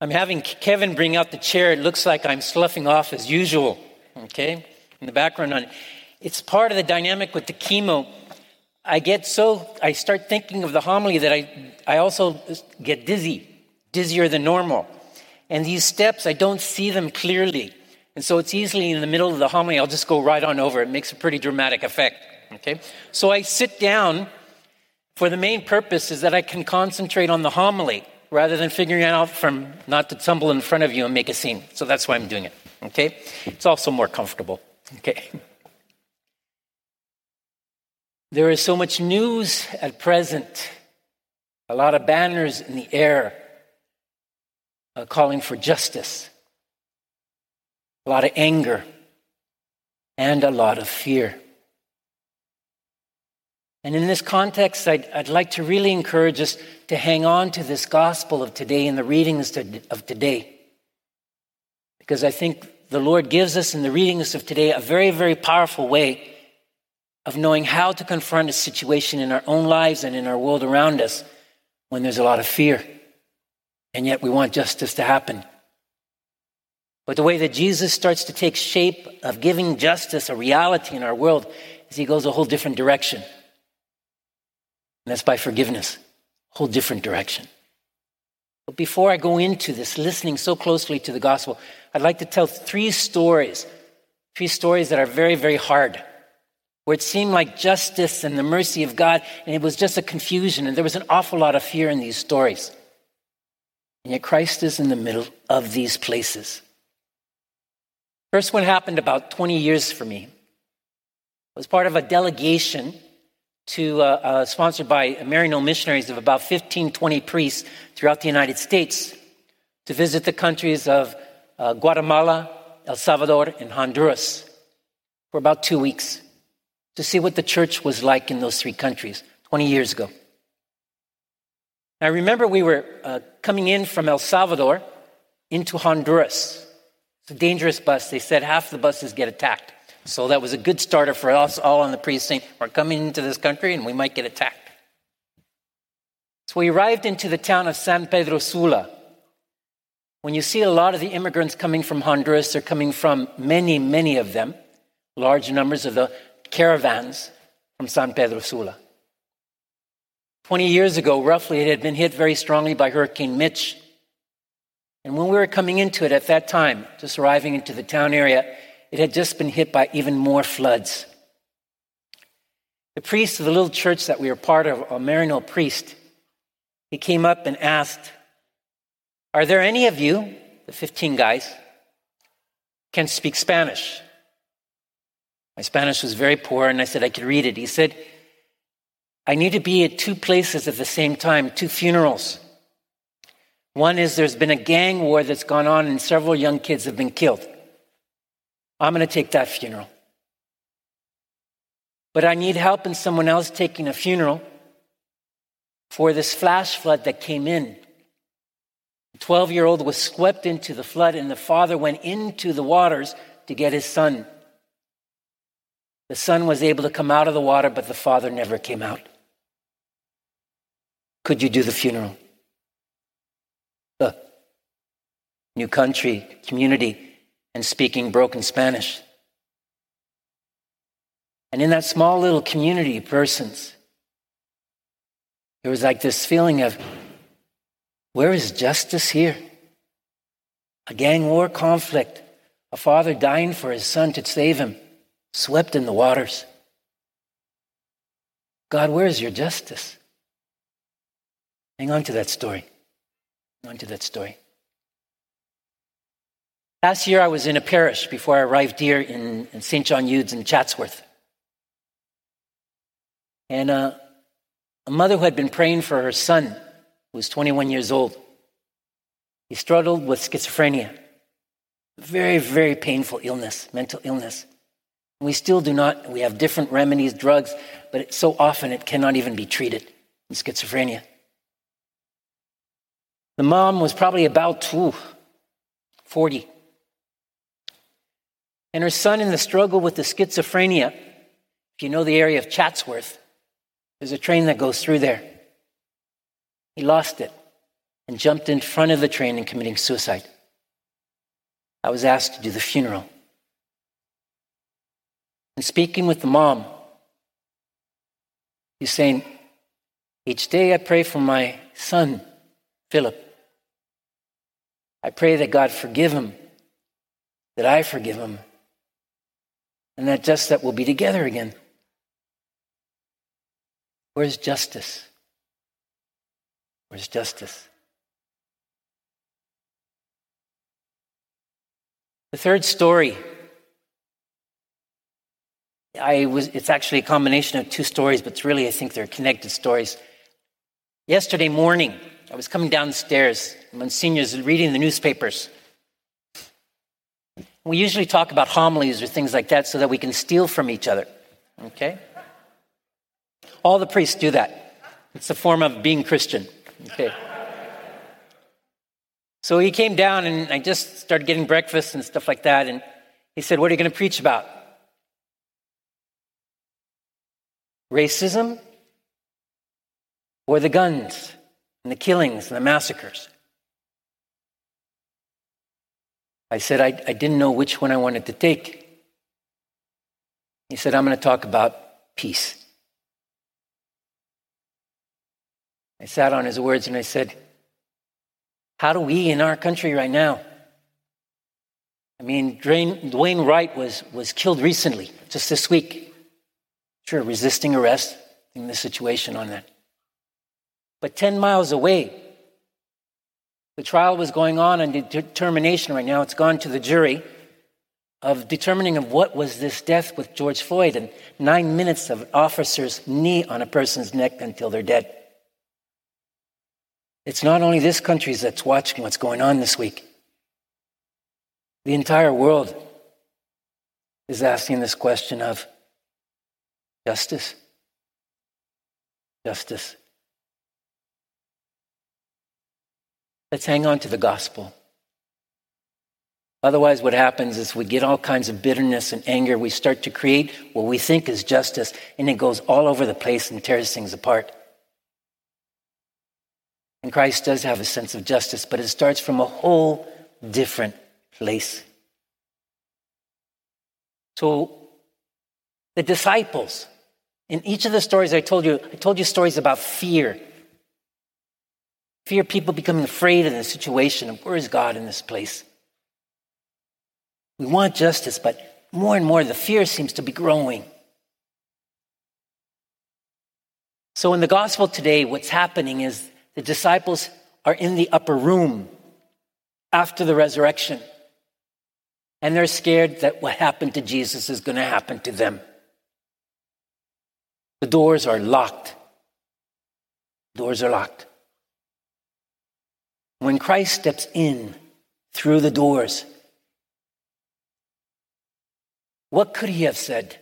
I'm having Kevin bring out the chair. It looks like I'm sloughing off as usual, okay? In the background on it. It's part of the dynamic with the chemo. I get so, I start thinking of the homily that I, I also get dizzy, dizzier than normal. And these steps, I don't see them clearly. And so it's easily in the middle of the homily, I'll just go right on over. It makes a pretty dramatic effect. Okay? So I sit down for the main purpose is that I can concentrate on the homily rather than figuring out from not to tumble in front of you and make a scene. So that's why I'm doing it. Okay? It's also more comfortable. Okay? There is so much news at present, a lot of banners in the air uh, calling for justice, a lot of anger, and a lot of fear. And in this context, I'd, I'd, like to really encourage us to hang on to this gospel of today and the readings of today. Because I think the Lord gives us in the readings of today a very, very powerful way of knowing how to confront a situation in our own lives and in our world around us when there's a lot of fear. And yet we want justice to happen. But the way that Jesus starts to take shape of giving justice a reality in our world is he goes a whole different direction. And that's by forgiveness, whole different direction. But before I go into this, listening so closely to the gospel, I'd like to tell three stories, three stories that are very, very hard, where it seemed like justice and the mercy of God, and it was just a confusion, and there was an awful lot of fear in these stories. And yet Christ is in the middle of these places. First one happened about 20 years for me. I was part of a delegation to, uh, uh, sponsored by Maryknoll missionaries of about 15, 20 priests throughout the United States to visit the countries of uh, Guatemala, El Salvador, and Honduras for about two weeks to see what the church was like in those three countries 20 years ago. I remember we were uh, coming in from El Salvador into Honduras. It's a dangerous bus. They said half the buses get attacked. So that was a good starter for us all on the precinct. We're coming into this country and we might get attacked. So we arrived into the town of San Pedro Sula. When you see a lot of the immigrants coming from Honduras, they're coming from many, many of them, large numbers of the caravans from San Pedro Sula. 20 years ago, roughly, it had been hit very strongly by Hurricane Mitch. And when we were coming into it at that time, just arriving into the town area, it had just been hit by even more floods. The priest of the little church that we were part of, a Maryknoll priest, he came up and asked, Are there any of you, the 15 guys, can speak Spanish? My Spanish was very poor, and I said I could read it. He said, I need to be at two places at the same time, two funerals. One is there's been a gang war that's gone on, and several young kids have been killed. I'm going to take that funeral. But I need help in someone else taking a funeral for this flash flood that came in. The 12 year old was swept into the flood, and the father went into the waters to get his son. The son was able to come out of the water, but the father never came out. Could you do the funeral? The new country, community, and speaking broken Spanish. And in that small little community of persons, there was like this feeling of, where is justice here? A gang war conflict, a father dying for his son to save him, swept in the waters. God, where is your justice? Hang on to that story. Hang on to that story. Last year, I was in a parish before I arrived here in, in St. John Eudes in Chatsworth. And uh, a mother who had been praying for her son, who was 21 years old, he struggled with schizophrenia. Very, very painful illness, mental illness. We still do not, we have different remedies, drugs, but it, so often it cannot even be treated in schizophrenia. The mom was probably about ooh, 40. And her son, in the struggle with the schizophrenia, if you know the area of Chatsworth, there's a train that goes through there. He lost it. and jumped in front of the train and committing suicide. I was asked to do the funeral. And speaking with the mom, he's saying, Each day I pray for my son, Philip. I pray that God forgive him, that I forgive him, and that just that we'll be together again. Where's justice? Where's justice? The third story. I was, it's actually a combination of two stories, but really, I think they're connected stories. Yesterday morning, I was coming downstairs. Monsignor's reading the newspapers. We usually talk about homilies or things like that so that we can steal from each other. Okay? All the priests do that. It's a form of being Christian. Okay. So he came down and I just started getting breakfast and stuff like that. And he said, What are you going to preach about? Racism or the guns and the killings and the massacres? I said, I, I didn't know which one I wanted to take. He said, I'm going to talk about peace. I sat on his words and I said, How do we in our country right now? I mean, Dwayne, Wright was, was killed recently, just this week. Sure, resisting arrest in the situation on that. But 10 miles away, the trial was going on and determination right now, it's gone to the jury of determining of what was this death with George Floyd and nine minutes of officers' knee on a person's neck until they're dead. It's not only this country that's watching what's going on this week. The entire world is asking this question of justice. Justice. Let's hang on to the gospel. Otherwise, what happens is we get all kinds of bitterness and anger. We start to create what we think is justice, and it goes all over the place and tears things apart. And Christ does have a sense of justice, but it starts from a whole different place. So, the disciples, in each of the stories I told you, I told you stories about fear. Fear, people becoming afraid of the situation of where is God in this place? We want justice, but more and more the fear seems to be growing. So, in the gospel today, what's happening is the disciples are in the upper room after the resurrection. And they're scared that what happened to Jesus is going to happen to them. The doors are locked. Doors are locked. When Christ steps in through the doors, what could he have said?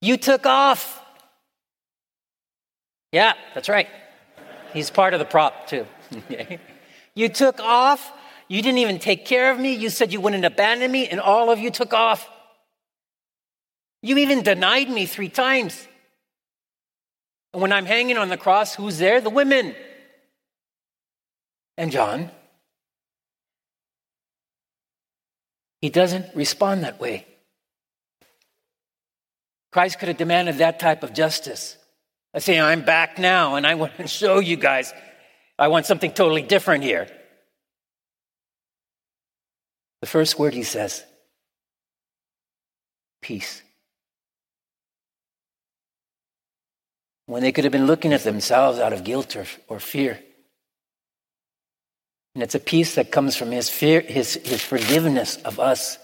You took off. Yeah, that's right. He's part of the prop, too. you took off. You didn't even take care of me. You said you wouldn't abandon me, and all of you took off. You even denied me three times. And when I'm hanging on the cross, who's there? The women. And John. He doesn't respond that way. Christ could have demanded that type of justice. I say, I'm back now and I want to show you guys I want something totally different here. The first word he says, peace. When they could have been looking at themselves out of guilt or, or fear. And it's a peace that comes from his fear, his, his forgiveness of us.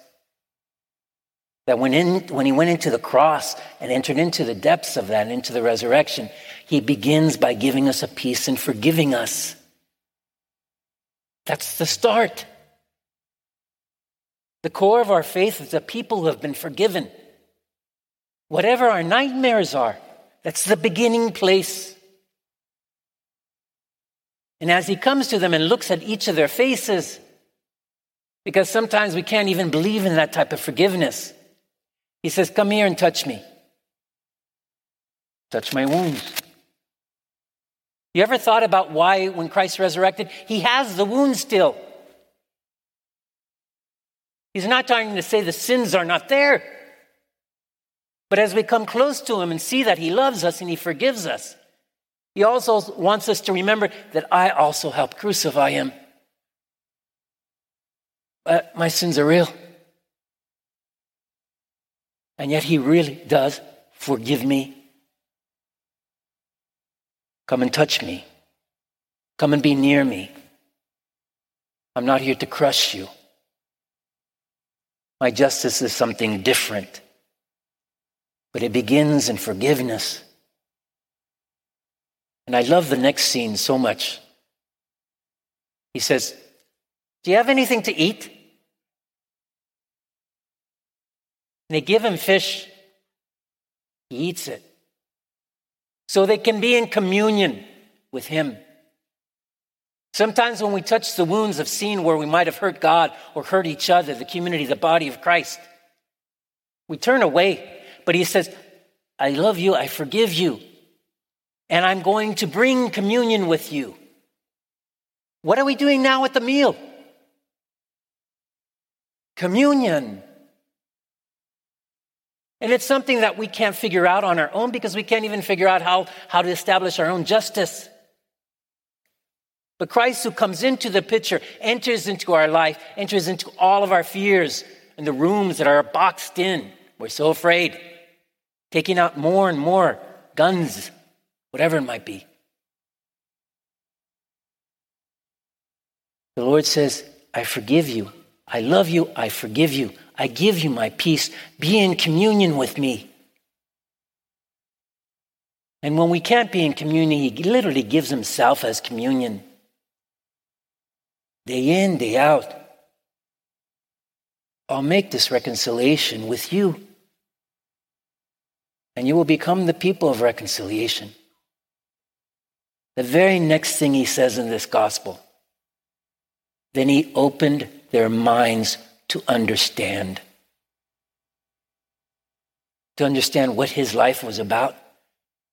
That when, in, when he went into the cross and entered into the depths of that, into the resurrection, he begins by giving us a peace and forgiving us. That's the start. The core of our faith is that people who have been forgiven. Whatever our nightmares are, that's the beginning place. And as he comes to them and looks at each of their faces, because sometimes we can't even believe in that type of forgiveness. He says, Come here and touch me. Touch my wounds. You ever thought about why, when Christ resurrected, he has the wound still? He's not trying to say the sins are not there. But as we come close to him and see that he loves us and he forgives us, he also wants us to remember that I also helped crucify him. But my sins are real. And yet he really does forgive me. Come and touch me. Come and be near me. I'm not here to crush you. My justice is something different, but it begins in forgiveness. And I love the next scene so much. He says, Do you have anything to eat? And they give him fish. He eats it. So they can be in communion with him. Sometimes when we touch the wounds of sin where we might have hurt God or hurt each other, the community, the body of Christ, we turn away. But he says, I love you, I forgive you, and I'm going to bring communion with you. What are we doing now at the meal? Communion. And it's something that we can't figure out on our own because we can't even figure out how, how to establish our own justice. But Christ, who comes into the picture, enters into our life, enters into all of our fears and the rooms that are boxed in. We're so afraid, taking out more and more guns, whatever it might be. The Lord says, I forgive you. I love you. I forgive you. I give you my peace. Be in communion with me. And when we can't be in communion, he literally gives himself as communion. Day in, day out. I'll make this reconciliation with you. And you will become the people of reconciliation. The very next thing he says in this gospel, then he opened their minds to understand. To understand what his life was about,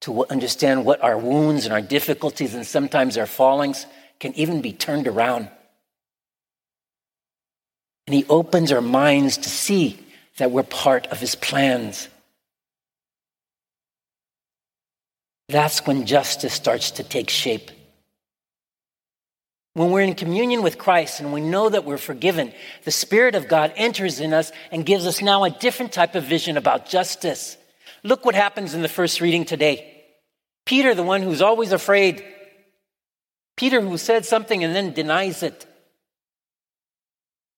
to understand what our wounds and our difficulties and sometimes our fallings can even be turned around. And he opens our minds to see that we're part of his plans. That's when justice starts to take shape. When we're in communion with Christ and we know that we're forgiven, the Spirit of God enters in us and gives us now a different type of vision about justice. Look what happens in the first reading today. Peter, the one who's always afraid, Peter, who said something and then denies it.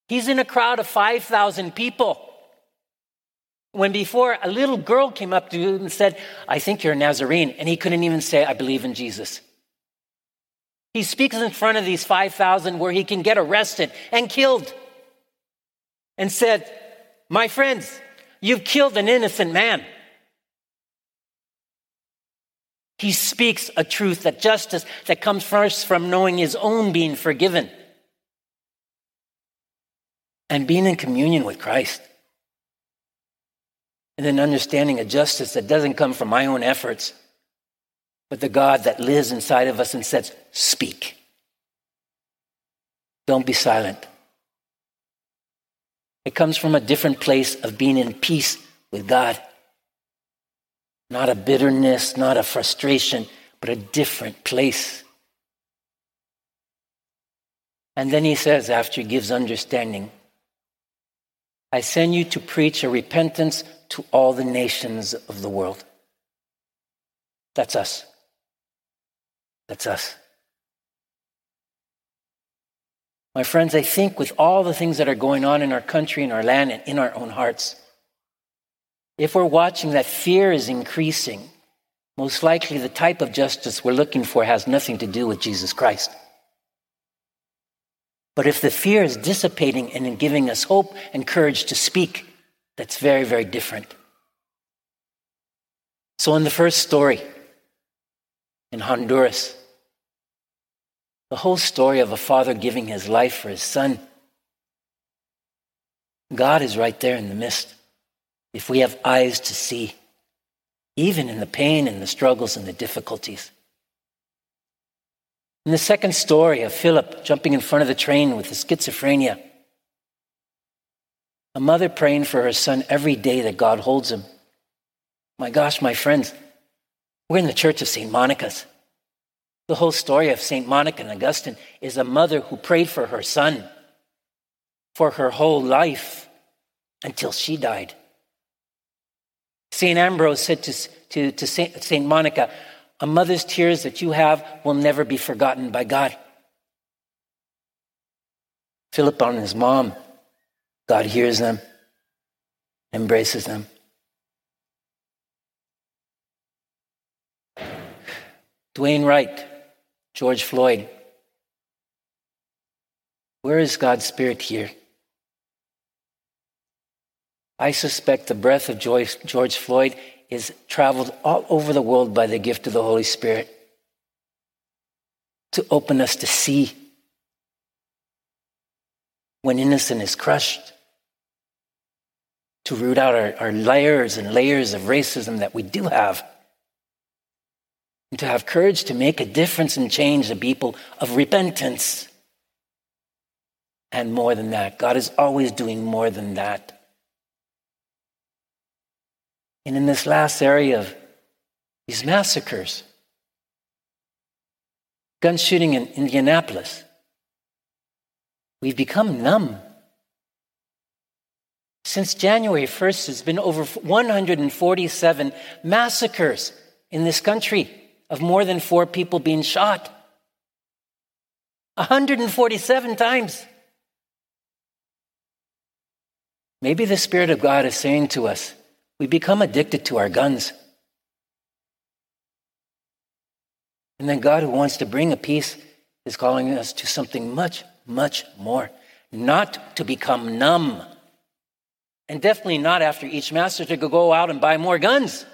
He's in a crowd of 5,000 people. When before a little girl came up to him and said, I think you're a Nazarene, and he couldn't even say, I believe in Jesus. He speaks in front of these 5,000 where he can get arrested and killed and said, My friends, you've killed an innocent man. He speaks a truth that justice that comes first from knowing his own being forgiven and being in communion with Christ. And then understanding a justice that doesn't come from my own efforts but the God that lives inside of us and says, Speak. Don't be silent. It comes from a different place of being in peace with God. Not a bitterness, not a frustration, but a different place. And then he says, after he gives understanding, I send you to preach a repentance to all the nations of the world. That's us. That's us. My friends, I think with all the things that are going on in our country, in our land, and in our own hearts, if we're watching that fear is increasing, most likely the type of justice we're looking for has nothing to do with Jesus Christ. But if the fear is dissipating and in giving us hope and courage to speak, that's very, very different. So, in the first story, in Honduras. The whole story of a father giving his life for his son. God is right there in the midst. If we have eyes to see, even in the pain and the struggles and the difficulties. In the second story of Philip jumping in front of the train with his schizophrenia, a mother praying for her son every day that God holds him. My gosh, my friends, we're in the church of St. Monica's. The whole story of St. Monica and Augustine is a mother who prayed for her son for her whole life until she died. St. Ambrose said to, to, to St. Monica, A mother's tears that you have will never be forgotten by God. Philip on his mom, God hears them, embraces them. Dwayne Wright, George Floyd. Where is God's Spirit here? I suspect the breath of George Floyd is traveled all over the world by the gift of the Holy Spirit to open us to see when innocent is crushed, to root out our, our layers and layers of racism that we do have, and to have courage to make a difference and change the people of repentance. And more than that, God is always doing more than that. And in this last area of these massacres, gun shooting in Indianapolis, we've become numb. Since January 1st, there's been over 147 massacres in this country of more than four people being shot. 147 times. Maybe the Spirit of God is saying to us, we become addicted to our guns. And then God, who wants to bring a peace, is calling us to something much, much more. Not to become numb. And definitely not after each master to go out and buy more guns,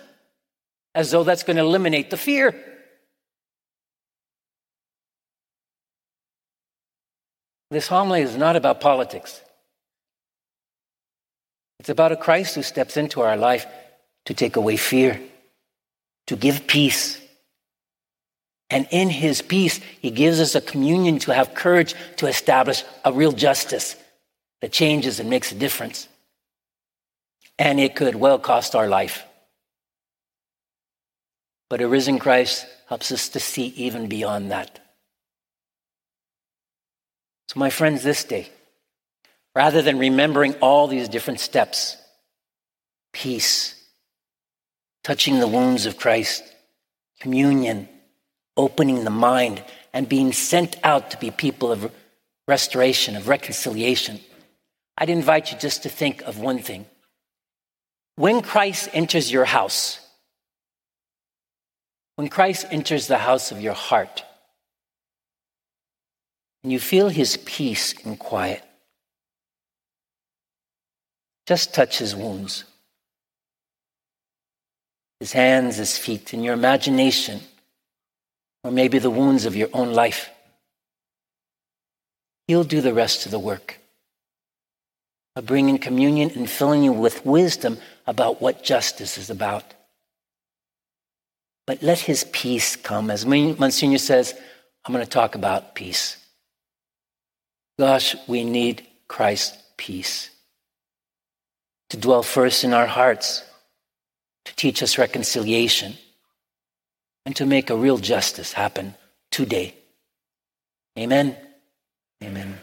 as though that's going to eliminate the fear. This homily is not about politics. It's about a Christ who steps into our life to take away fear, to give peace. And in his peace, he gives us a communion to have courage to establish a real justice that changes and makes a difference. And it could well cost our life. But a risen Christ helps us to see even beyond that. So, my friends, this day, rather than remembering all these different steps peace, touching the wounds of Christ, communion, opening the mind, and being sent out to be people of restoration, of reconciliation. I'd invite you just to think of one thing. When Christ enters your house, when Christ enters the house of your heart, and you feel his peace and quiet, just touch his wounds, his hands, his feet, in your imagination, or maybe the wounds of your own life. He'll do the rest of the work of bringing communion and filling you with wisdom about what justice is about. But let his peace come. As Monsignor says, I'm going to talk about peace. Gosh, we need Christ's peace to dwell first in our hearts, to teach us reconciliation, and to make a real justice happen today. Amen. Amen.